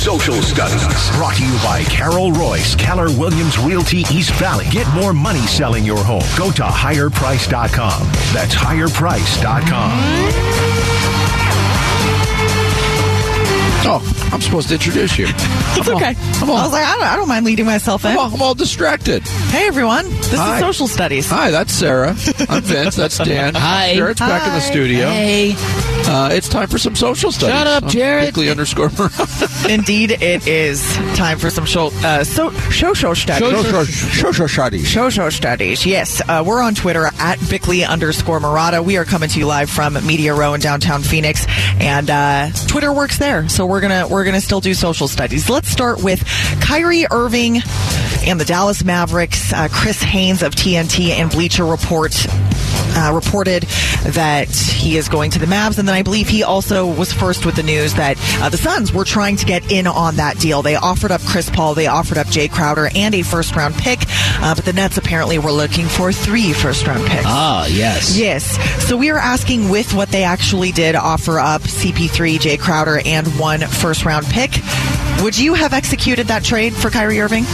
Social Studies. Brought to you by Carol Royse, Keller Williams Realty East Valley. Get more money selling your home. Go to higherprice.com. That's higherprice.com. Oh, I'm supposed to introduce you. It's I'm okay. I'm all, I was like, I don't, I don't mind leading myself in. I'm all, I'm all distracted. Hey, everyone. This Hi. is Social Studies. Hi, that's Sarah. I'm Vince. That's Dan. Hi. Jared's back in the studio. Hey, Uh, it's time for some social studies. Shut up, Jared. Bickley underscore Indeed, it is time for some show, uh, so, social studies. social studies. Social studies, yes. Uh, we're on Twitter at Bickley underscore Marotta. We are coming to you live from Media Row in downtown Phoenix, and uh, Twitter works there. So we're gonna we're gonna still do social studies. Let's start with Kyrie Irving and the Dallas Mavericks. Uh, Chris Haynes of TNT and Bleacher Report. Uh, reported that he is going to the Mavs, and then I believe he also was first with the news that uh, the Suns were trying to get in on that deal. They offered up Chris Paul, they offered up Jae Crowder, and a first round pick, uh, but the Nets apparently were looking for three first round picks. ah, yes. Yes. So we are asking with what they actually did offer up CP3, Jae Crowder, and one first round pick. Would you have executed that trade for Kyrie Irving?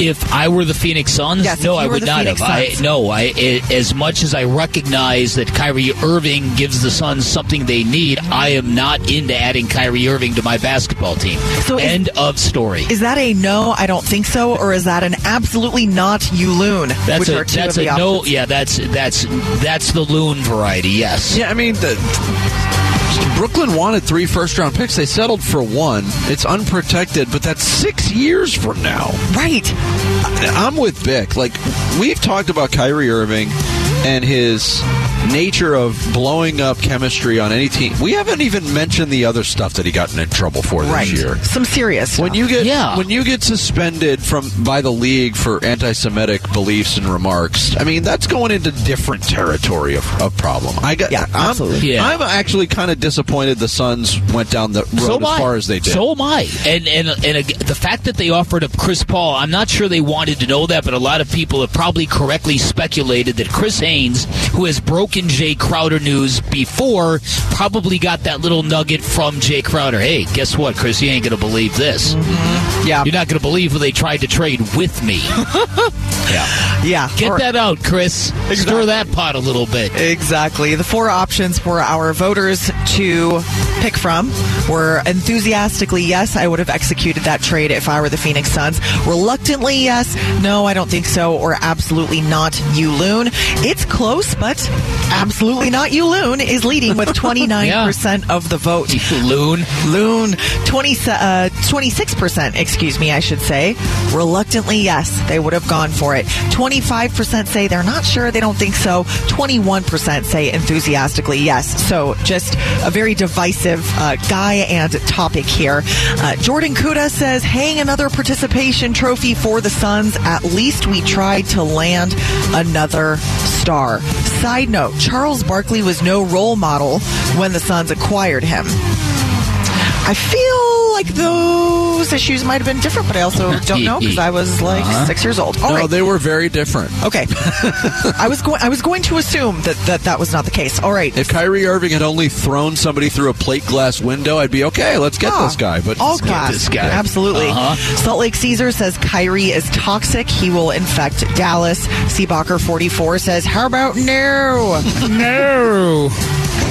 If I were the Phoenix Suns, Yes, no, I would not Phoenix have. I Suns. no, I i- as much as I recognize that Kyrie Irving gives the Suns something they need, I am not into adding Kyrie Irving to my basketball team. So is- End of story. Is that a no? I don't think so, or is that an absolutely not? You loon, That's which a are two that's of a the no. Yeah, that's that's that's the loon variety. Yes. Yeah, I mean, the, Brooklyn wanted three first round picks. They settled for one. It's unprotected, but that's six years from now. Right. I'm with Bick. Like we've talked about Kyrie Irving and his nature of blowing up chemistry on any team. We haven't even mentioned the other stuff that he got in trouble for this Right. year. Some serious. Stuff. When you get Yeah. when you get suspended from by the league for anti-Semitic beliefs and remarks, I mean that's going into different territory of, of problem. I got, Yeah, I'm, absolutely. Yeah. I'm actually kind of disappointed the Suns went down the road so am as I. far as they did. So am I. And and and ag- the fact that they offered up Chris Paul, I'm not sure they wanted to know that, but a lot of people have probably correctly speculated that Chris Haynes, who has broken Jae Crowder news before, probably got that little nugget from Jae Crowder. Hey, guess what, Chris? You ain't gonna believe this. Mm-hmm. yeah, You're not gonna believe who they tried to trade with me. yeah. yeah. Get Or- that out, Chris. Stir that pot a little bit. Exactly. The four options for our voters to pick from were enthusiastically, yes, I would have executed that trade if I were the Phoenix Suns. Reluctantly, yes, no, I don't think so, or absolutely not, you loon. It's close, but absolutely not, you loon is leading with 29% of the vote. Loon. Loon, 20, uh, 26%, excuse me, I should say. Reluctantly, yes, they would have gone for it. 25% say they're not sure, they don't think so. 21% say enthusiastically, yes. So just a very divisive uh, guy and topic here. Uh, Jordan Kuda says, hang another participation trophy for the Suns. At least we tried to land another star. Side note, Charles Barkley was no role model when the Suns acquired him. I feel like those issues might have been different, but I also don't know because I was like six years old. All no, right. they were very different. okay. I was going. I was going to assume that, that that was not the case. All right. If Kyrie Irving had only thrown somebody through a plate glass window, I'd be okay. Let's get Ah, this guy. But all let's get class, this guy. absolutely. Uh-huh. Salt Lake Caesar says Kyrie is toxic. He will infect Dallas. Seabacher forty four says, "How about no?" No.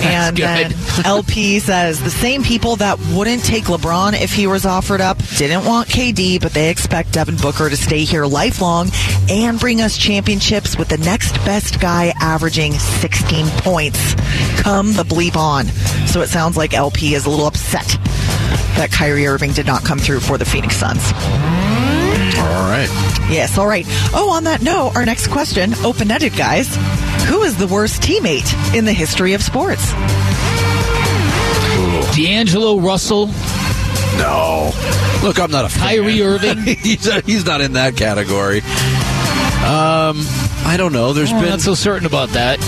And then LP says the same people that wouldn't take LeBron if he was offered up didn't want KD, but they expect Devin Booker to stay here lifelong and bring us championships with the next best guy averaging 16 points. Come the bleep on. So it sounds like LP is a little upset that Kyrie Irving did not come through for the Phoenix Suns. All right. Yes, all right. Oh, on that note, our next question, open ended, guys. Who is the worst teammate in the history of sports? D'Angelo Russell, No. Look, I'm not a fan. Kyrie Irving. he's, he's not in that category. Um, I don't know. There's I'm been not so certain about that.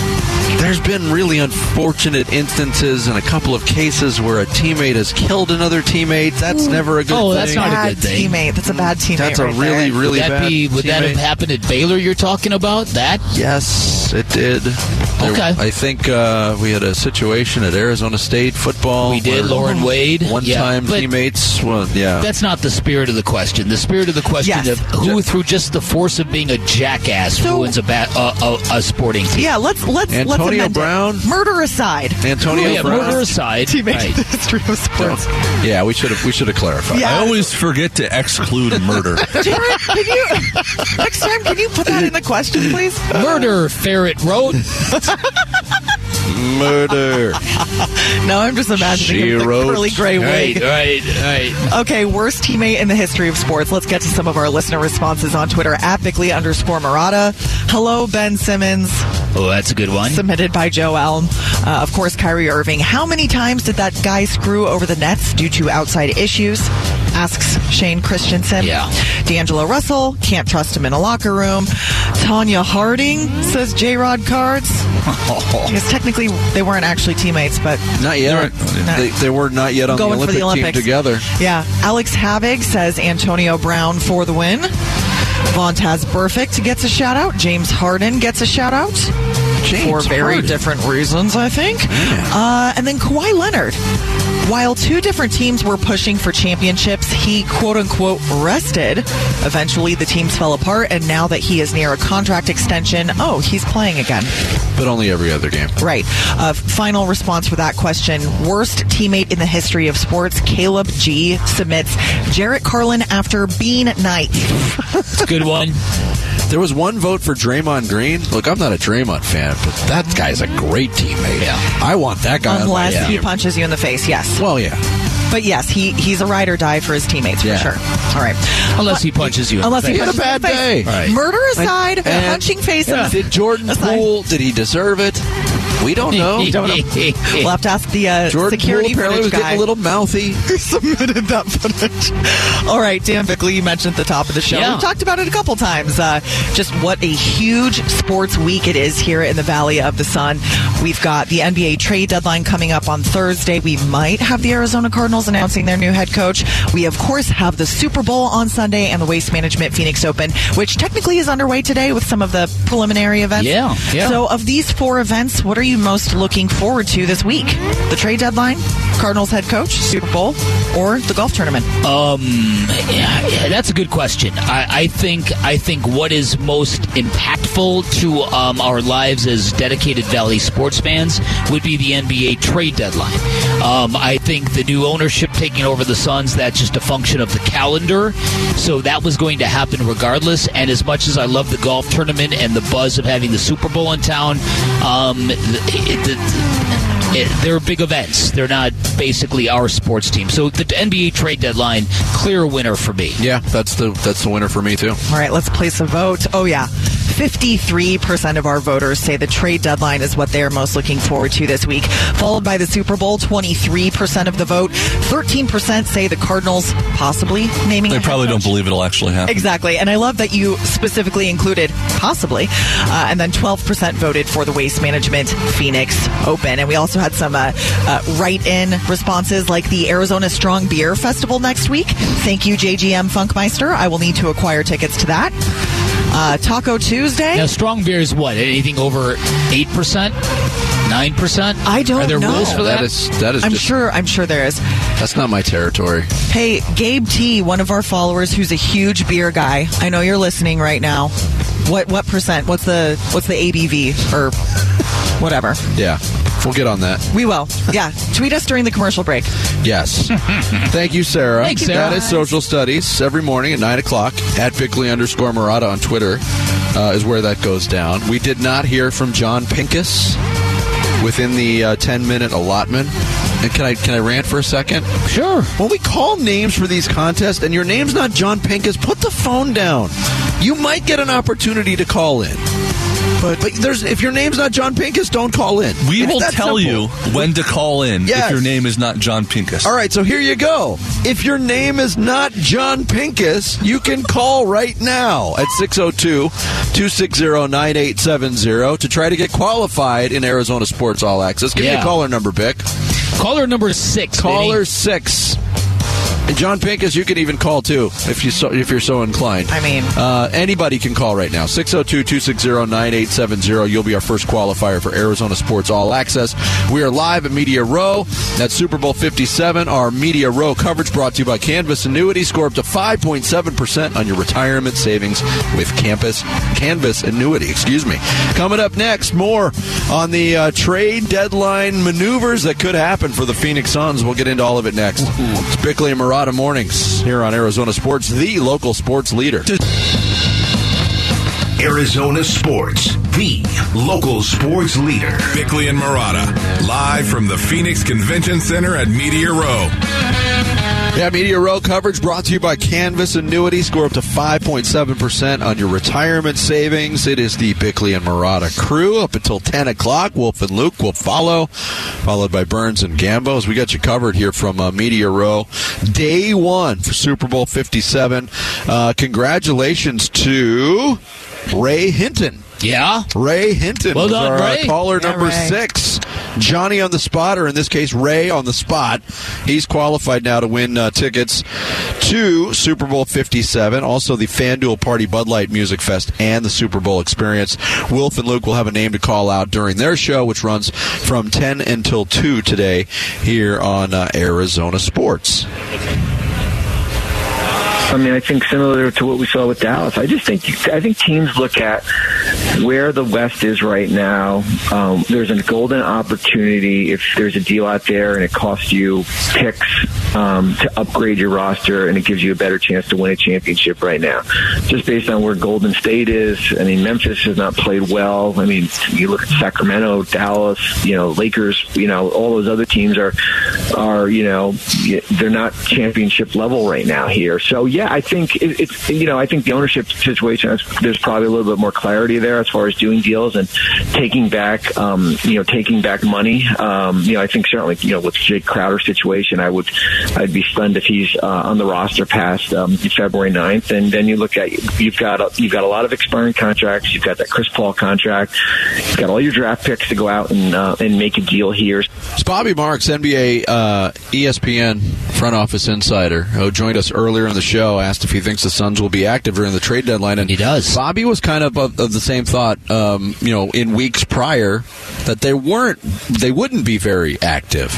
There's been really unfortunate instances and a couple of cases where a teammate has killed another teammate. That's never a good Oh, thing. that's not a good thing. teammate. That's a bad teammate. That's a right really, there. really would that bad be? Would that have happened at Baylor? You're talking about that? Yes, it did. There- Okay. I think uh, we had a situation at Arizona State football. We did. Loren Wade. One-time Yeah, but teammates. Well, yeah. That's not the spirit of the question. The spirit of the question Yes. of who, through just the force of being a jackass, So- ruins a, ba- a, a, a sporting team. Yeah, let's let's let's Antonio. Brown? Murder aside. Antonio Oh, yeah, Brown. murder aside. Teammate Right. the history of sports. Yeah, we should have we should have clarified. Yeah. I always forget to exclude murder. Jared, can you next time can you put that in the question, please? Murder, Ferret wrote. Murder. No, I'm just imagining She him with wrote- the curly gray right, wig. right, right. Okay, worst teammate in the history of sports. Let's get to some of our listener responses on Twitter at Bickley underscore Marotta. Hello, Ben Simmons, Oh, that's a good one. submitted by Joe Elm. Uh, of course, Kyrie Irving. How many times did that guy screw over the Nets due to outside issues? Asks Shane Christensen. Yeah. D'Angelo Russell, can't trust him in a locker room. Tonya Harding says J Rod cards. Because technically they weren't actually teammates, but Not yet. Not- They, they were not yet on the Olympic, the Olympics. team together. Yeah. Alex Havig says Antonio Brown for the win. Vontaze Burfict gets a shout out. James Harden gets a shout out. for very Harden. different reasons, I think. Uh, and then Kawhi Leonard. While two different teams were pushing for championships, he quote unquote rested. Eventually, the teams fell apart, and now that he is near a contract extension, oh, he's playing again. But only every other game. Right. Uh, final response for that question. Worst teammate in the history of sports, Caleb G submits Jarrett Carlin after Bean Night. It's a good one. There was one vote for Draymond Green. Look, I'm not a Draymond fan, but that guy's a great teammate. Yeah. I want that guy on my Unless he team. punches you in the face, yes. Well, yeah. But yes, he, he's a ride or die for his teammates, Yeah. for sure. All right. Unless he punches you. Unless he had a punches you in bad day. Right. Murder aside, And- punching face Yeah. Did Jordan aside. Poole, did he deserve it? We don't know. Don't know. We'll have to ask the uh, Jordan security Poole apparently was guy. getting a little mouthy. who submitted that footage. All right, Dan Bickley, you mentioned at the top of the show. Yeah. We've talked about it a couple times. Uh, just what a huge sports week it is here in the Valley of the Sun. We've got the NBA trade deadline coming up on Thursday. We might have the Arizona Cardinals announcing their new head coach. We, of course, have the Super Bowl on Sunday and the Waste Management Phoenix Open, which technically is underway today with some of the preliminary events. Yeah, yeah. So, of these four events, what are you most looking forward to this week? The trade deadline, Cardinals head coach, Super Bowl, or the golf tournament? Um, yeah, yeah, that's a good question. I, I think I think what is most impactful to um, our lives as dedicated Valley sports fans would be the NBA trade deadline. Um, I think the new ownership taking over the Suns that's just a function of the calendar. So that was going to happen regardless. And as much as I love the golf tournament and the buzz of having the Super Bowl in town, um, it, it, it, they're big events. They're not basically our sports team. So the NBA trade deadline, clear winner for me. Yeah, that's the that's the winner for me too. All right, let's place a vote. Oh, yeah. 53% of our voters say the trade deadline is what they're most looking forward to this week, followed by the Super Bowl. 23% of the vote. 13% say the Cardinals possibly naming They probably don't believe it'll actually happen. Exactly. And I love that you specifically included possibly. Uh, and then 12% voted for the Waste Management Phoenix Open. And we also had some uh, uh, write in responses like the Arizona Strong Beer Festival next week. Thank you, JGM Funkmeister. I will need to acquire tickets to that. Uh, Taco Tuesday. Now, strong beer is what? Anything over 8%? 9%? I don't know. Are there know. rules for that? That is that is I'm just, sure. I'm sure there is. that's not my territory. Hey, Gabe T, one of our followers, who's a huge beer guy. I know you're listening right now. What what percent? What's the what's the ABV or whatever? Yeah, we'll get on that. We will. Yeah. Tweet us during the commercial break. Yes. Thank you, Sarah. Thank Thanks, Sarah. That is social studies every morning at nine o'clock at Bickley underscore Marotta on Twitter uh, is where that goes down. We did not hear from John Pincus within the uh, ten minute allotment. And can I can I rant for a second? Sure. When we call names for these contests and your name's not John Pincus, put the phone down. You might get an opportunity to call in. But but there's if your name's not John Pincus, don't call in. We It's will tell simple. you when to call in Yes. if your name is not John Pincus. All right, so here you go. If your name is not John Pincus, you can call right now at 602 260 9870 to try to get qualified in Arizona Sports All Access. Give me a caller number, Bick. Caller number six. Caller Vinny. six. And John Pincus, you can even call too if you so, if you're so inclined. I mean- uh, anybody can call right now 602-260-9870. You'll be our first qualifier for Arizona Sports All Access. We are live at Media Row. That's Super Bowl 57. Our Media Row coverage brought to you by Canvas Annuity. Score up to 5.7% on your retirement savings with Campus Canvas Annuity. Excuse me. Coming up next, more on the uh, trade deadline maneuvers that could happen for the Phoenix Suns. We'll get into all of it next. It's Bickley and Marotta mornings here on Arizona Sports, the local sports leader. Arizona Sports, the local sports leader. Bickley and Marotta, live from the Phoenix Convention Center at Media Row. Yeah, Media Row coverage brought to you by Canvas Annuity. Score up to 5.7% on your retirement savings. It is the Bickley and Marotta crew up until 10 o'clock. Wolf and Luke will follow, followed by Burns and Gambos. We got you covered here from uh, Media Row. Day one for Super Bowl 57. Uh, congratulations to Ray Hinton. Yeah. Ray Hinton Well done, our uh, Ray. caller Yeah, number Ray. six. Johnny on the spot, or in this case, Ray on the spot. He's qualified now to win uh, tickets to Super Bowl 57, also the FanDuel Party Bud Light Music Fest and the Super Bowl Experience. Wolf and Luke will have a name to call out during their show, which runs from 10 until 2 today here on uh, Arizona Sports. I mean, I think similar to what we saw with Dallas. I just think I think teams look at where the West is right now. Um, there's a golden opportunity if there's a deal out there and it costs you picks um, to upgrade your roster and it gives you a better chance to win a championship right now. Just based on where Golden State is. I mean, Memphis has not played well. I mean, you look at Sacramento, Dallas, you know, Lakers. You know, all those other teams are are you know they're not championship level right now here. So yeah, I think it, it's you know I think the ownership situation there's probably a little bit more clarity there as far as doing deals and taking back um, you know taking back money. Um, you know I think certainly you know with Jae Crowder situation, I would I'd be stunned if he's uh, on the roster past um, February 9th. And then you look at you've got a, you've got a lot of expiring contracts. You've got that Chris Paul contract. You've got all your draft picks to go out and uh, and make a deal here. It's Bobby Marks, NBA uh, ESPN front office insider, who joined us earlier in the show, asked if he thinks the Suns will be active during the trade deadline, and He does. Bobby was kind of of, of the same thought, um, you know, in weeks prior that they weren't, they wouldn't be very active.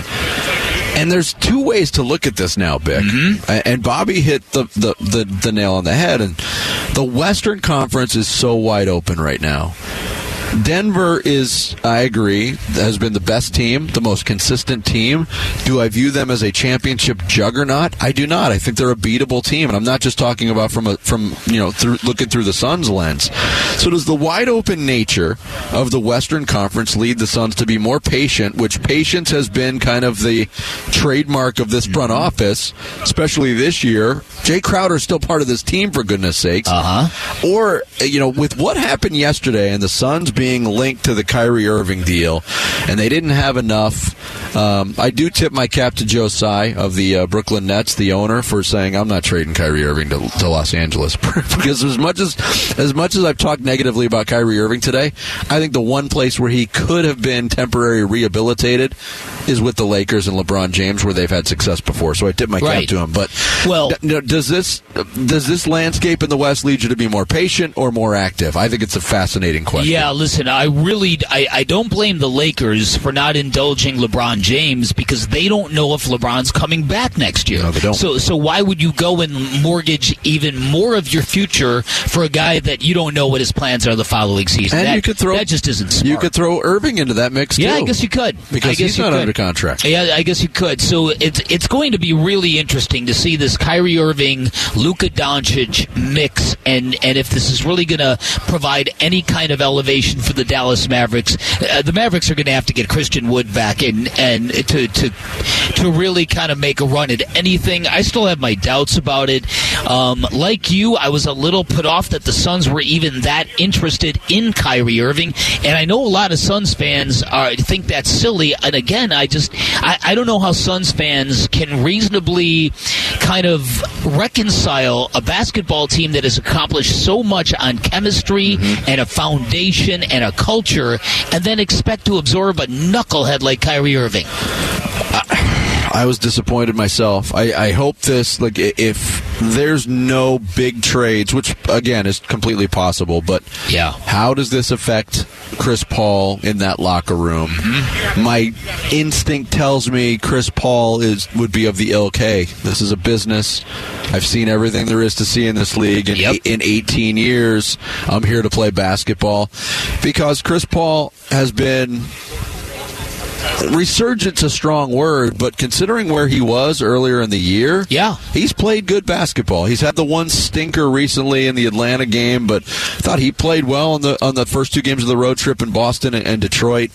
And there's two ways to look at this now, Bick. A- And Bobby hit the, the, the, the nail on the head. And the Western Conference is so wide open right now. Denver is, I agree, has been the best team, the most consistent team. Do I view them as a championship juggernaut? I do not. I think they're a beatable team, and I'm not just talking about from a from you know through, looking through the Suns lens. So does the wide open nature of the Western Conference lead the Suns to be more patient? Which patience has been kind of the trademark of this front office, especially this year. Jae Crowder is still part of this team, for goodness sakes. Uh huh. Or, you know, with what happened yesterday and the Suns being linked to the Kyrie Irving deal, and they didn't have enough. Um, I do tip my cap to Joe Tsai of the uh, Brooklyn Nets, the owner, for saying I'm not trading Kyrie Irving to, to Los Angeles because as much as as much as I've talked negatively about Kyrie Irving today, I think the one place where he could have been temporarily rehabilitated is with the Lakers and LeBron James, where they've had success before. So I tip my cap Right. to him. But Well- d- does this does this landscape in the West lead you to be more patient or more active? I think it's a fascinating question. Yeah, listen, I really I, I don't blame the Lakers for not indulging LeBron James because they don't know if LeBron's coming back next year. No, they don't. So so why would you go and mortgage even more of your future for a guy that you don't know what his plans are the following season? And that, you could throw that just isn't smart. You could throw Irving into that mix Yeah. I guess you could. because I guess he's not could. under contract. Yeah, I guess you could. So it's it's going to be really interesting to see this Kyrie Irving, Luka Doncic mix, and and if this is really going to provide any kind of elevation for the Dallas Mavericks. Uh, the Mavericks are going to have to get Christian Wood back and and to to to really kind of make a run at anything. I still have my doubts about it. Um, like you, I was a little put off that the Suns were even that interested in Kyrie Irving. And I know a lot of Suns fans are think that's silly. And again, I just I, I don't know how Suns fans can reasonably kind of reconcile a basketball team that has accomplished so much on chemistry and a foundation and a culture, and then expect to absorb a knucklehead like Kyrie Irving. I was disappointed myself. I, I hope this, like, if there's no big trades, which again is completely possible, but Yeah. how does this affect Chris Paul in that locker room? Mm-hmm. My instinct tells me Chris Paul is would be of the ilk. Hey, this is a business. I've seen everything there is to see in this league in, Yep. in 18 years. I'm here to play basketball because Chris Paul has been resurgent's a strong word, but considering where he was earlier in the year, Yeah. he's played good basketball. He's had the one stinker recently in the Atlanta game, but I thought he played well on the on the first two games of the road trip in Boston and, and Detroit.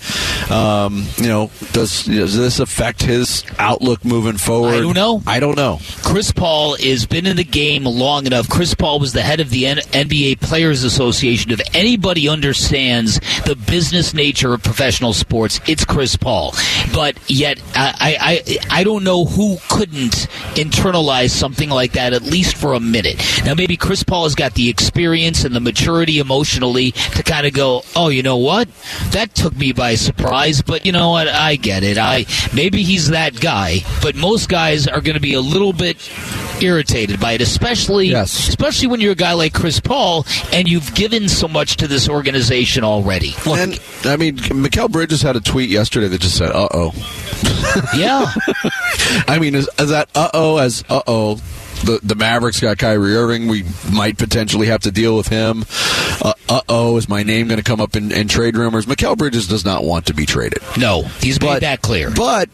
Um, you know, does does this affect his outlook moving forward? I don't know. I don't know. Chris Paul has been in the game long enough. Chris Paul was the head of the N- NBA Players Association. If anybody understands the business nature of professional sports, it's Chris Paul. But yet, I, I, I don't know who couldn't internalize something like that at least for a minute. Now, maybe Chris Paul has got the experience and the maturity emotionally to kind of go, oh, you know what? That took me by surprise, but you know what? I get it. I maybe he's that guy, but most guys are going to be a little bit irritated by it, especially Yes. especially when you're a guy like Chris Paul and you've given so much to this organization already. and I mean, Mikal Bridges had a tweet yesterday that just said, "Uh oh." Yeah. I mean, is, is that uh oh as uh oh? The, the Mavericks got Kyrie Irving. We might potentially have to deal with him. Uh oh, is my name going to come up in, in trade rumors? Mikal Bridges does not want to be traded. No, he's made But- that clear. But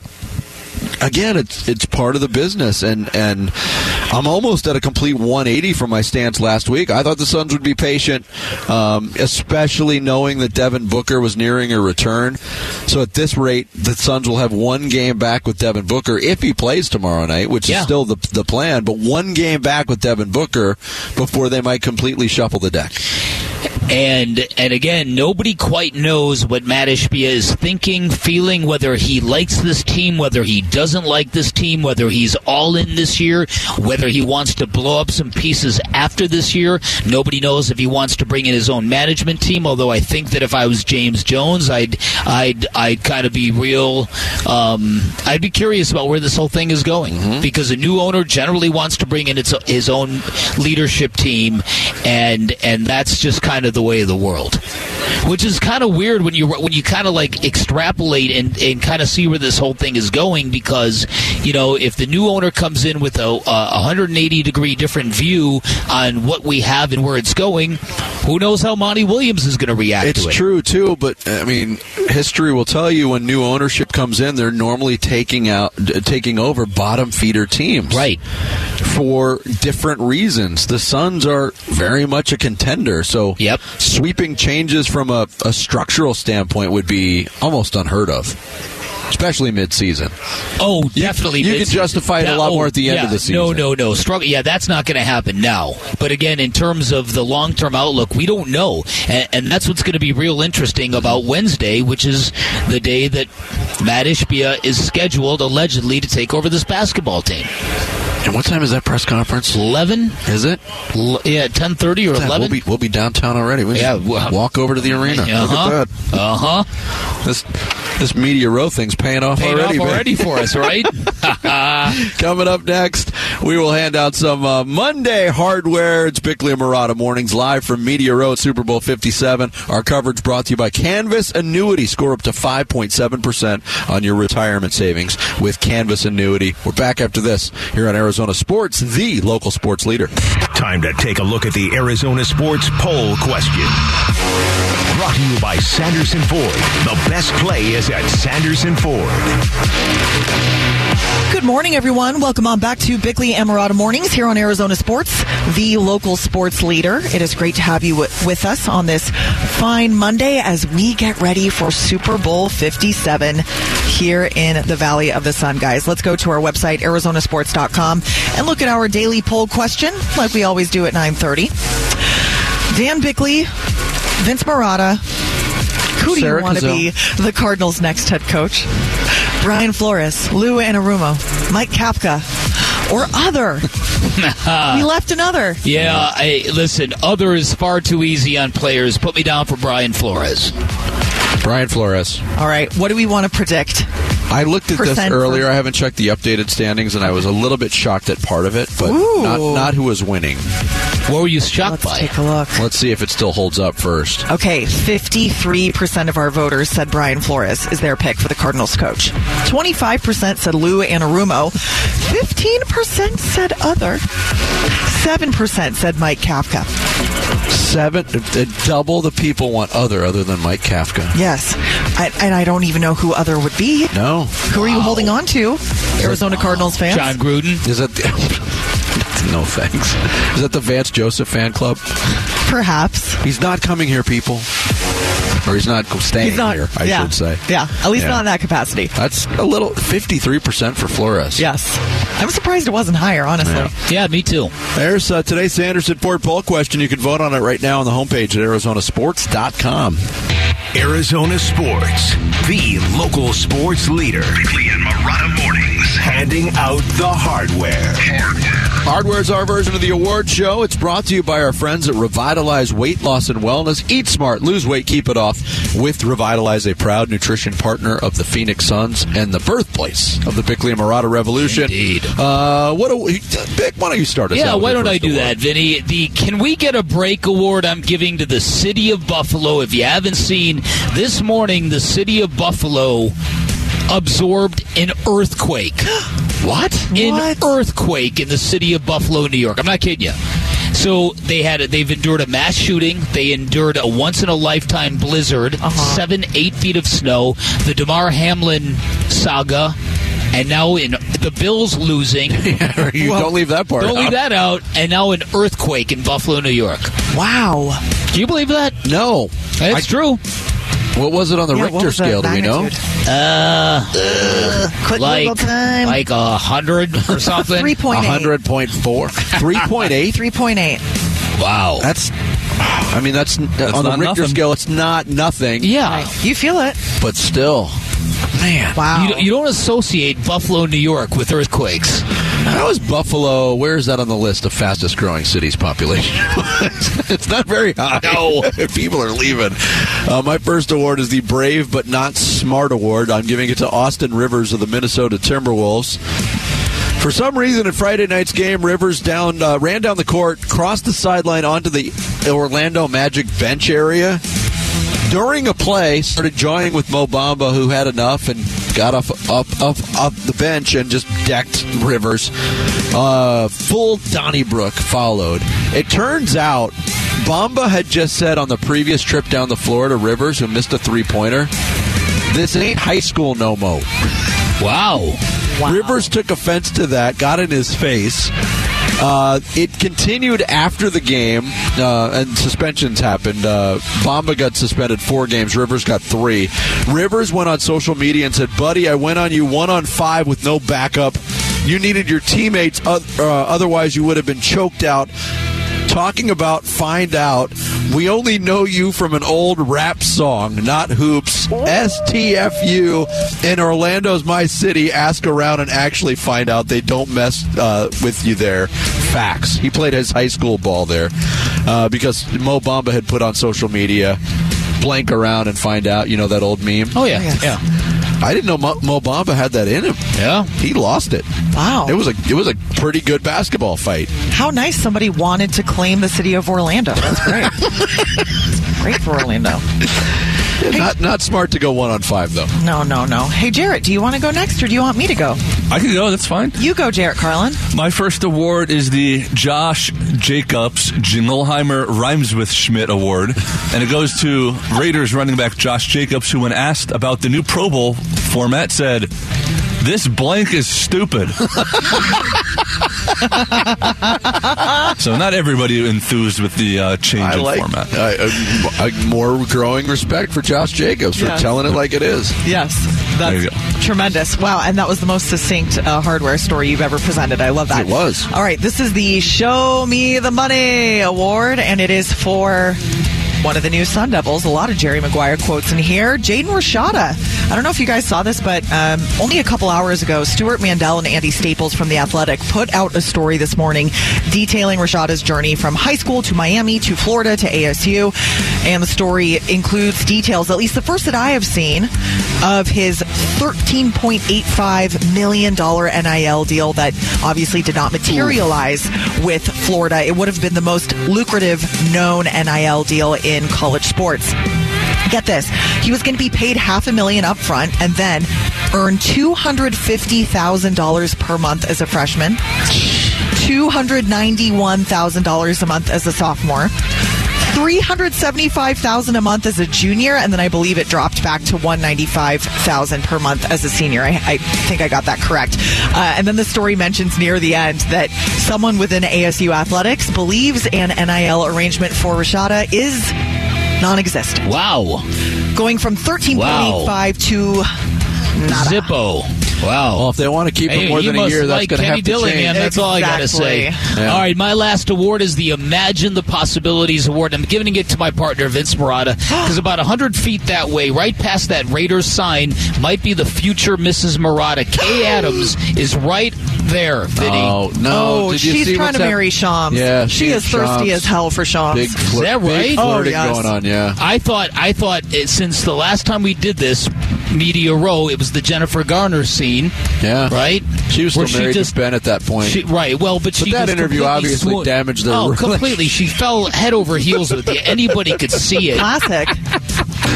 again, it's it's part of the business, and and I'm almost at a complete 180 from my stance last week. I thought the Suns would be patient, um, especially knowing that Devin Booker was nearing a return. So at this rate, the Suns will have one game back with Devin Booker if he plays tomorrow night, which Yeah. is still the the plan. But one game back with Devin Booker before they might completely shuffle the deck. And and again, nobody quite knows what Mat Ishbia is thinking, feeling, whether he likes this team, whether he doesn't like this team, whether he's all in this year, whether he wants to blow up some pieces after this year. Nobody knows if he wants to bring in his own management team. Although I think that if I was James Jones, I'd I'd I'd kind of be real. Um, I'd be curious about where this whole thing is going because a new owner generally wants to bring in its, his own leadership team, and and that's just kind of the way of the world. Which is kind of weird when you when you kind of like extrapolate and, and kind of see where this whole thing is going because you know if the new owner comes in with a, a 180 degree different view on what we have and where it's going, who knows how Monty Williams is going to react It's to it. true too, but uh, I mean, history will tell you when new ownership comes in, they're normally taking out, taking over bottom feeder teams, Right. For different reasons. The Suns are very much a contender, so Yep. sweeping changes from a, a structural standpoint would be almost unheard of, especially mid-season. Oh, definitely. you It's- could justify it a lot oh, more at the end yeah, of the season. No, no, no. Struggle. Yeah, that's not going to happen now. But again, in terms of the long-term outlook, we don't know, and, and that's what's going to be real interesting about Wednesday, which is the day that Mat Ishbia is scheduled allegedly to take over this basketball team. And what time is that press conference? Eleven? Is it? L- yeah, ten thirty or We'll eleven. be we'll be downtown already. We Yeah, well- walk over to the arena. Uh Look huh. at that. Uh huh. This this media row thing's paying off Paid already. off already for us, right? Coming up next, we will hand out some uh, Monday hardware. It's Bickley and Marotta mornings live from Media Row at Super Bowl 57. Our coverage brought to you by Canvas Annuity. Score up to 5.7% on your retirement savings with Canvas Annuity. We're back after this here on Arizona Sports, the local sports leader. Time to take a look at the Arizona Sports Poll question. Brought to you by Sanderson Ford. The best play is at Sanderson Ford. Good morning, everyone. Welcome on back to Bickley and Mornings here on Arizona Sports, the local sports leader. It is great to have you with us on this fine Monday as we get ready for Super Bowl 57 here in the Valley of the Sun, guys. Let's go to our website, arizonasports.com, and look at our daily poll question like we always do at 930. Dan Bickley, Vince Marotta. Who do Sarah you want to be the Cardinals' next head coach? Brian Flores, Lou Anarumo, Mike Kafka, or other? we left another. Yeah, I, listen, other is far too easy on players. Put me down for Brian Flores. Brian Flores. All right, what do we want to predict? I looked at this Percent for- earlier. I haven't checked the updated standings, and I was a little bit shocked at part of it, but Ooh. not, not who was winning. What were you shocked Let's by? take a look. Let's see if it still holds up first. Okay, 53% of our voters said Brian Flores is their pick for the Cardinals coach. 25% said Lou Anarumo. 15% said other. 7% said Mike Kafka. Seven, uh, double the people want other other than Mike Kafka. Yes. I, and I don't even know who other would be. No, Who are you holding on to? Arizona Cardinals fans? Jon Gruden. is that the, no thanks? Is that the Vance Joseph fan club? Perhaps. He's not coming here, people, or he's not staying He's not here. I yeah. should say. Yeah, at least Yeah. not in that capacity. That's a little fifty-three percent for Flores. Yes. I'm surprised it wasn't higher, honestly. Yeah. Yeah, me too. There's uh, today's Sanderson Ford poll question. You can vote on it right now on the homepage at ArizonaSports.com. Arizona Sports, the local sports leader. Bickley and Marotta Mornings, handing out the hardware. Hardware is our version of the award show. It's brought to you by our friends at Revitalize Weight Loss and Wellness. Eat smart, lose weight, keep it off with Revitalize, a proud nutrition partner of the Phoenix Suns and the birthplace of the Bickley and Marotta Revolution. Indeed. Uh, what do we, Bick, why don't you start us Yeah, out with why don't I do award? that, Vinny? The Can We Get a Break award I'm giving to the City of Buffalo. If you haven't seen, this morning the City of Buffalo absorbed an earthquake. What? An What? earthquake in the city of Buffalo, New York. I'm not kidding you. So they had a, they've endured a mass shooting. They endured a once in a lifetime blizzard, Uh-huh. seven eight feet of snow, the Damar Hamlin saga, and now in the Bills losing. you Well, don't leave that part Don't out. leave that out. And now an earthquake in Buffalo, New York. Wow. Do you believe that? No. That's true. What was it on the Yeah, Richter was the scale? Do we know? magnitude? Uh, like time. like a hundred or something. 3.8. 100.4. 3.8? 3.8. Wow. That's, I mean, that's, on the Richter nothing. scale, it's not nothing. yeah. You feel it. But still, man. Wow. You, you don't associate Buffalo, New York with earthquakes. How is Buffalo? Where is that on the list of fastest growing cities population? it's not very high. No. People are leaving. Uh, my first award is the Brave but Not Smart Award. I'm giving it to Austin Rivers of the Minnesota Timberwolves. For some reason, in Friday night's game, Rivers down uh, ran down the court, crossed the sideline onto the Orlando Magic bench area. During a play, started joining with Mo Bamba, who had enough and got off up up up the bench and just decked Rivers. Uh, full Donnybrook followed. It turns out Bamba had just said on the previous trip down the floor to Rivers, who missed a three pointer, "This ain't high school no mo." Wow. Rivers took offense to that, got in his face. Uh, it continued after the game, uh, and suspensions happened. Uh, Bamba got suspended four games. Rivers got three. Rivers went on social media and said, "Buddy, I went on you one on five with no backup. You needed your teammates, uh, otherwise you would have been choked out." Talking about find out. We only know you from an old rap song, not hoops. STFU in Orlando's my city. Ask around and actually find out they don't mess uh, with you there. Facts. He played his high school ball there uh, because Mo Bamba had put on social media. Blank around and find out. You know that old meme. Oh yeah. Yes. Yeah. I didn't know Mo, Mo Bamba had that in him. Yeah. He lost it. Wow. It was a it was a pretty good basketball fight. How nice somebody wanted to claim the city of Orlando. That's great. great for Orlando. Not not smart to go one on five though. No, no, no. Hey, Jarrett, do you want to go next or do you want me to go? I can go. That's fine. You go, Jarrett Carlin. My first award is the Josh Jacobs Jingleheimer Rhymes with Schmidt Award, and it goes to Raiders running back Josh Jacobs, who, when asked about the new Pro Bowl format, said, "This blank is stupid." so not everybody enthused with the uh, change I in like format. I, I, more growing respect for Josh Jacobs for Yes. telling it like it is. Yes, There you that's go. tremendous. Wow, and that was the most succinct uh, hardware story you've ever presented. I love that. It was. All right, this is the Show Me the Money Award, and it is for one of the new Sun Devils. A lot of Jerry Maguire quotes in here. Jaden Rashada. I don't know if you guys saw this, but um, only a couple hours ago, Stewart Mandel and Andy Staples from The Athletic put out a story this morning detailing Rashada's journey from high school to Miami to Florida to ASU. And the story includes details, at least the first that I have seen, of his $13.85 million NIL deal that obviously did not materialize with Florida. It would have been the most lucrative known NIL deal in college sports. Get this. He was going to be paid half a million up front and then earn $250,000 per month as a freshman, $291,000 a month as a sophomore. 375,000 a month as a junior and then I believe it dropped back to 195,000 per month as a senior. I, I think I got that correct. Uh, and then the story mentions near the end that someone within ASU athletics believes an NIL arrangement for Rashada is non-existent. Wow. Going from 13.85 to nada. Zippo. Wow. Well, if they want to keep Hey, him more you than a must year, that's going to Kenny have to Dillingham. change. That's all I got to say. Yeah. All right, my last award is the Imagine the Possibilities Award. I'm giving it to my partner, Vince Marotta, because about 100 feet that way, right past that Raiders sign, might be the future Mrs. Marotta. Kay Adams is right there, Vinny. Oh, no. Oh, Did you she's see trying to hap- marry Shams. Yeah, she she is and thirsty Shams. as hell for Shams. Big, flir- that right? big Oh, yes. going on, yeah. I thought I thought it, since the last time we did this media row, it was the Jennifer Garner scene, Yeah. right? She was Where still married to Ben at that point. She, right. Well, but, she that interview obviously swooned. damaged their Oh, relationship. completely. She fell head over heels with you. Anybody could see it. Classic.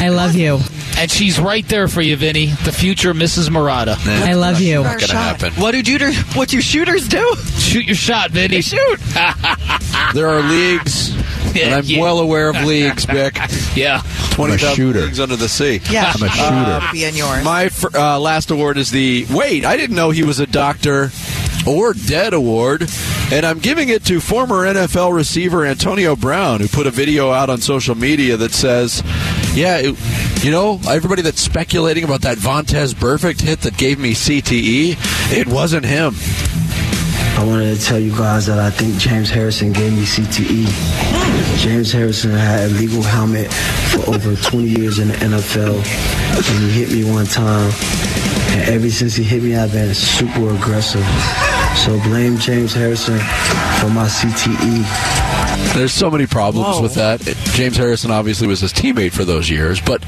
I love you. And she's right there for you, Vinny, the future Mrs. Marotta. I love you. Our gonna happen. What do shooter, what do shooters do? Shoot your shot, Vinny. Shoot. There are leagues, and I'm Yeah. well aware of leagues, Bick. Yeah. 20,000 shooter. leagues under the sea. Yeah, I'm a uh, shooter. would be in yours. My fir- uh, last award is the wait. I didn't know he was a doctor or dead award, and I'm giving it to former NFL receiver Antonio Brown, who put a video out on social media that says, "Yeah, it, you know, everybody that's speculating about that Vontaze Burfict hit that gave me CTE, it wasn't him." I wanted to tell you guys that I think James Harrison gave me CTE. James Harrison had a legal helmet for over 20 years in the NFL, and he hit me one time. And ever since he hit me, I've been super aggressive. So blame James Harrison for my. CTE. There's so many problems Whoa. with that. James Harrison obviously was his teammate for those years, but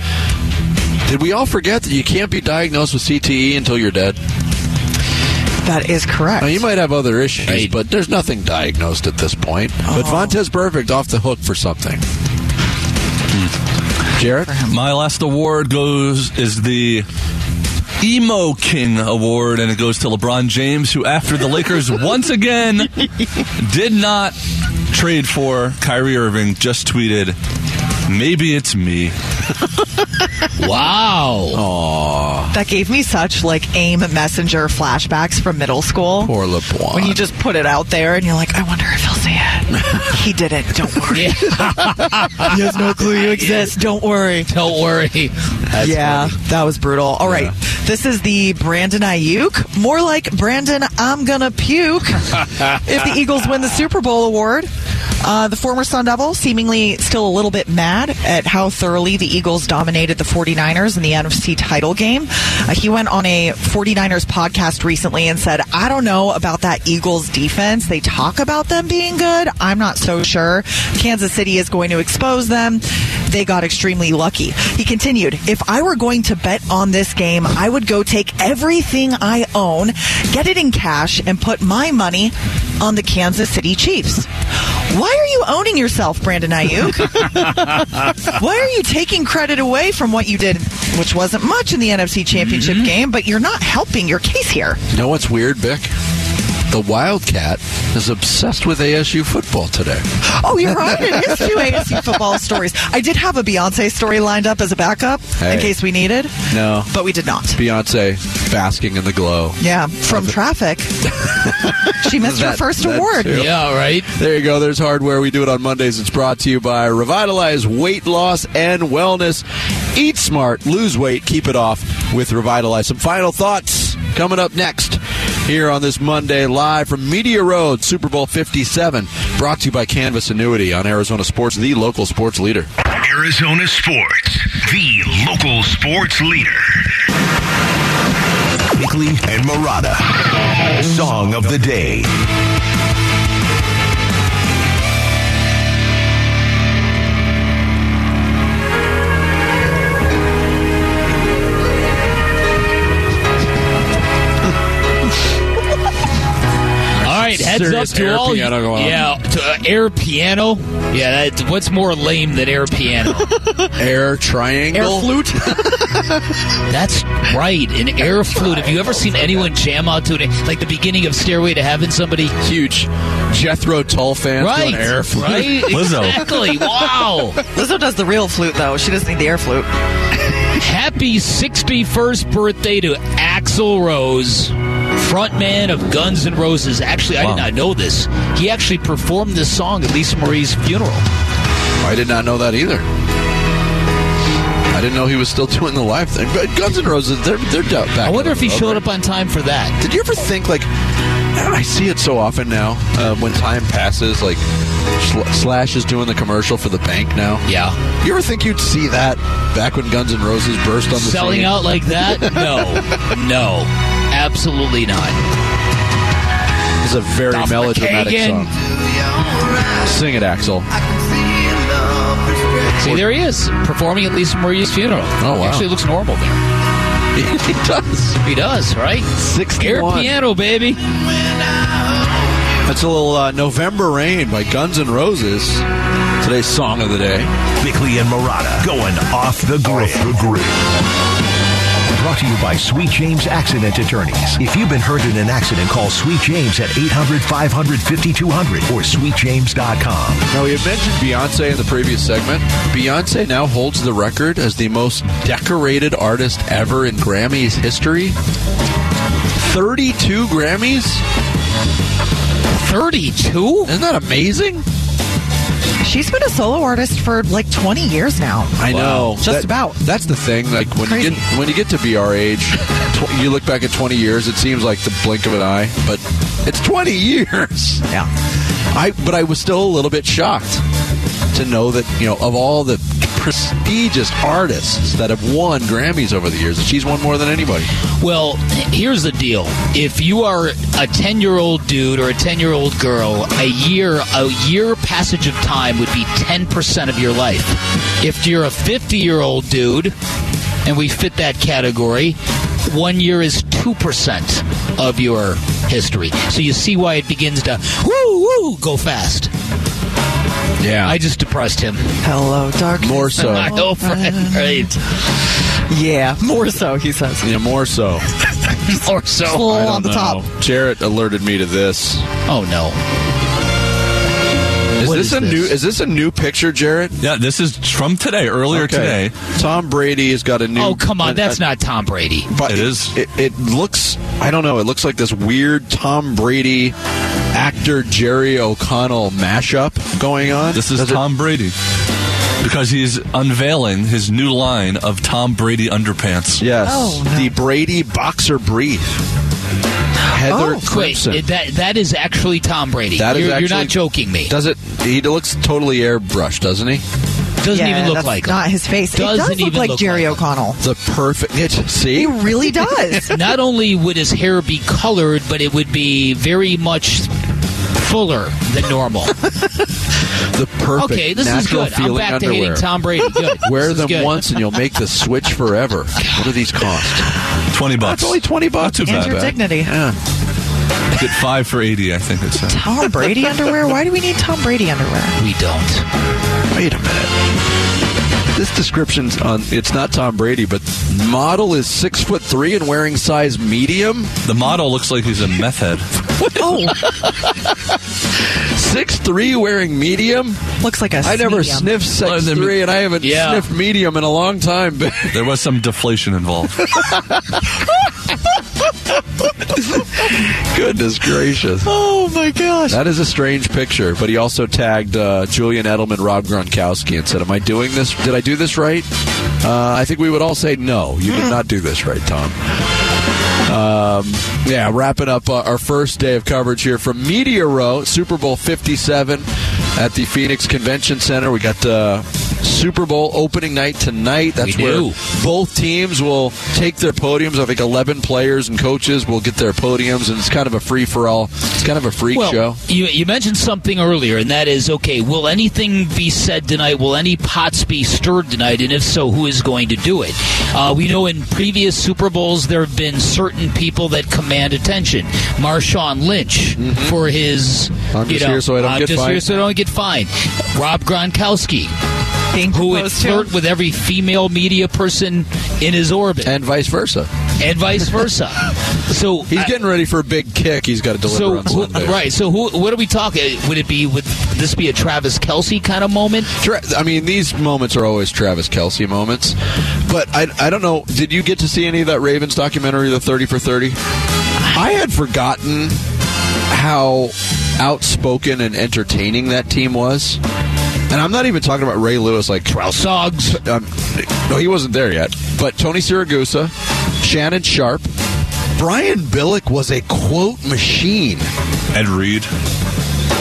did we all forget that you can't be diagnosed with CTE until you're dead? That is correct. Now, you might have other issues, Right. but there's nothing diagnosed at this point. Oh. But Oh. Vontaze Burfict off the hook for something. Hmm. Jared? My last award goes is the Emo King Award, and it goes to LeBron James, who, after the Lakers once again did not trade for Kyrie Irving, just tweeted, "Maybe it's me." Wow. that gave me such like AIM messenger flashbacks from middle school. Poor LeBron. When you just put it out there and you're like, I wonder if he'll see it. he did it. Don't worry. Yeah. he has no clue you exist. Don't worry. Don't worry. yeah, that was brutal. All right, this is the Brandon Aiyuk, more like Brandon, I'm gonna puke. if the Eagles win the Super Bowl award, uh, the former Sun Devil seemingly still a little bit mad at how thoroughly the Eagles dominated the 49ers in the NFC title game. Uh, he went on a 49ers podcast recently and said, I don't know about that Eagles defense. They talk about them being good. I'm not so sure. Kansas City is going to expose them. They got extremely lucky. He continued, If I were going to bet on this game, I would go take everything I own, get it in cash, and put my money on the Kansas City Chiefs. Why are you owning yourself, Brandon Aiyuk? Why are you taking credit away from what you did, which wasn't much in the NFC Championship mm-hmm. game, but you're not helping your case here? You know what's weird, Bick? The Wildcat is obsessed with ASU football today. Oh, you're right. It is two ASU football stories. I did have a Beyonce story lined up as a backup Hey. in case we needed, No. but we did not. Beyonce basking in the glow. Yeah, from traffic. she missed her first award. too. Yeah, right. There you go. There's hardware. We do it on Mondays. It's brought to you by Revitalize Weight Loss and Wellness. Eat smart, lose weight, keep it off with Revitalize. Some final thoughts coming up next here on this Monday live from Media Row, Super Bowl 57. Brought to you by Canvas Annuity on Arizona Sports, the local sports leader. Arizona Sports, the local sports leader. Bickley and Marotta. Song of the day. Heads Serious up to air all piano going on. yeah, to uh, air piano. Yeah, that, what's more lame than air piano? Air triangle. Air flute. That's right, an air flute. Have you ever seen anyone jam out to it? Like the beginning of Stairway to Heaven, somebody? Huge Jethro Tull fans Right, air flute. right, Lizzo. exactly. Wow. Lizzo does the real flute though. She doesn't need the air flute. Happy 61st birthday to Axl Rose, frontman of Guns N' Roses. Actually, I did not know this. He actually performed this song at Lisa Marie's funeral. I did not know that either. I didn't know he was still doing the live thing. But Guns N' Roses, they're they're back. I wonder if he showed up on time for that. Did you ever think like I see it so often now uh, when time passes, like Slash is doing the commercial for the bank now. Yeah. You ever think you'd see that back when Guns N' Roses burst on the Selling scene? out like that? No. no. Absolutely not. It's a very Duff melodramatic McKagan. song. Sing it, Axl. See, there he is, performing at Lisa Marie's funeral. Oh, wow. Actually looks normal there. he does. He does, right? 61. Air piano, baby. That's a little uh, November Rain by Guns N' Roses. Today's song of the day. Bickley and Marotta going off the grid. the grid. Brought to you by Sweet James Accident Attorneys. If you've been hurt in an accident, call Sweet James at 800 500 5200 or sweetjames.com. Now, we had mentioned Beyonce in the previous segment. Beyonce now holds the record as the most decorated artist ever in Grammys history. 32 Grammys? 32? Isn't that amazing? She's been a solo artist for like 20 years now. I know. Just That- about. That's the thing. Like when you get when you get to be our age, tw- you look back at 20 years, it seems like the blink of an eye, but it's 20 years. Yeah. I but I was still a little bit shocked to know that you know of all the prestigious artists that have won Grammys over the years, that she's won more than anybody. Well, here's the deal. If you are a 10 year old dude or a 10 year old girl, a year, a year passage of time would be 10% of your life. If you're a 50 year old dude, and we fit that category, one year is 2% of your history. So you see why it begins to woo, woo, go fast. Yeah, I just depressed him. Hello, darkness. More so. I know, friend. Right. Yeah, more so, he says. yeah, more so. more so. Full I don't on the know. top. Jarrett alerted me to this. Oh, no. Is What this is a this? new? Is this a new picture, Jarrett? Yeah, this is from today, earlier Okay. today. Tom Brady has got a new. Oh, come on. That's a- not Tom Brady. But It is. It, it looks. I don't know. It looks like this weird Tom Brady actor Jerry O'Connell mashup going on. This is Does it- Tom Brady. Because he's unveiling his new line of Tom Brady underpants. yes, Oh, no. the Brady boxer brief. Heather Oh. Crimson. it- that that is actually Tom Brady. That is you're, you're not joking me. Does it? He looks totally airbrushed, doesn't he? Doesn't yeah, even look that's like him. not his face. Doesn't does look like look Jerry like. O'Connell. The perfect. It, see, He really does. Not only would his hair be colored, but it would be very much fuller than normal. the perfect. okay, this is natural good. I'm feeling back to underwear. hating Tom Brady. Good. Wear This them good. once and you'll make the switch forever. What do these cost? 20 bucks. That's only twenty bucks. Not too bad. your dignity. Yeah. Get five for 80, I think it's said. Tom Brady underwear? Why do we need Tom Brady underwear? We don't. Wait a minute. This description's on. It's not Tom Brady, but model is six foot three and wearing size medium. The model looks like he's a meth head. Oh, Six three wearing medium. looks like a I never medium. sniffed six Well, three, and I haven't Yeah. sniffed medium in a long time. There was some deflation involved. Goodness gracious. Oh my gosh. That is a strange picture, but he also tagged uh, Julian Edelman, Rob Gronkowski, and said, "Am I doing this? Did I do this right?" Uh, I think we would all say, "No, you did not do this right, Tom." Um, yeah, wrapping up uh, our first day of coverage here from Media Row, Super Bowl 57 at the Phoenix Convention Center. We got the Super Bowl opening night tonight. That's We where do. both teams will take their podiums. I think 11 players and coaches will get their podiums, and it's kind of a free for all. It's kind of a freak well, show. You, you mentioned something earlier, and that is okay. Will anything be said tonight? Will any pots be stirred tonight? And if so, who is going to do it? Uh, we know in previous Super Bowls there have been certain people that command attention. Marshawn Lynch for his. Mm-hmm. I'm you just know, here so I don't I'm get just here so I don't get fined. Rob Gronkowski, Being who would proposed to. flirt with every female media person in his orbit, and, And vice versa. And vice versa. So He's I- getting ready for a big kick. He's got to deliver so on who, Sunday. right. So who? What are we talking? Uh, would it be? Would this be a Travis Kelce kind of moment? Tra- I mean, these moments are always Travis Kelce moments. But I, I don't know. Did you get to see any of that Ravens documentary, the 30 for 30? I had forgotten how outspoken and entertaining that team was. And I'm not even talking about Ray Lewis like Terrell Suggs. um, no, he wasn't there yet. But Tony Siragusa, Shannon Sharpe, Brian Billick was a quote machine. Ed Reed.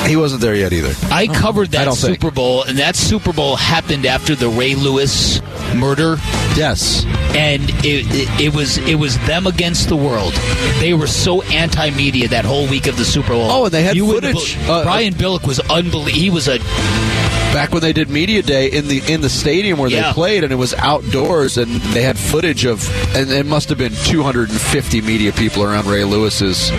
He wasn't there yet either. I covered that think. Super Bowl, and that Super Bowl happened after the Ray Lewis murder, Yes. and it, it, it was it was them against the world. They were so anti-media that whole week of the Super Bowl. Oh, and they had You footage. bel- Uh, Brian Billick was unbelievable. He was a back when they did media day in the in the stadium where Yeah. they played and it was outdoors and they had footage of and it must have been 250 media people around Ray Lewis's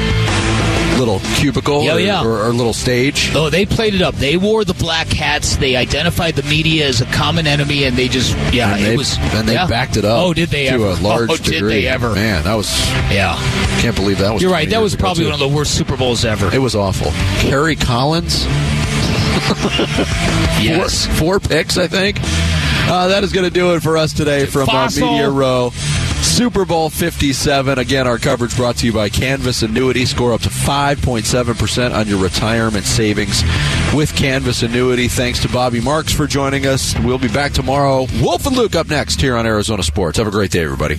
little cubicle Yeah, or, yeah. Or, or little stage. Oh, they played it up. They wore the black hats. They identified the media as a common enemy, and they just yeah, and it they, was and they yeah. backed it up. Oh, did they to ever? a large oh, degree? Did they ever? Man, that was Yeah, can't believe that was. you're right. That was probably one of the worst Super Bowls ever. It was awful. Kerry Collins, yes. four, four picks, I think. Uh, that is going to do it for us today from our Media Row. Super Bowl 57. Again, our coverage brought to you by Canvas Annuity. Score up to 5.7% on your retirement savings with Canvas Annuity. Thanks to Bobby Marks for joining us. We'll be back tomorrow. Wolf and Luke up next here on Arizona Sports. Have a great day, everybody.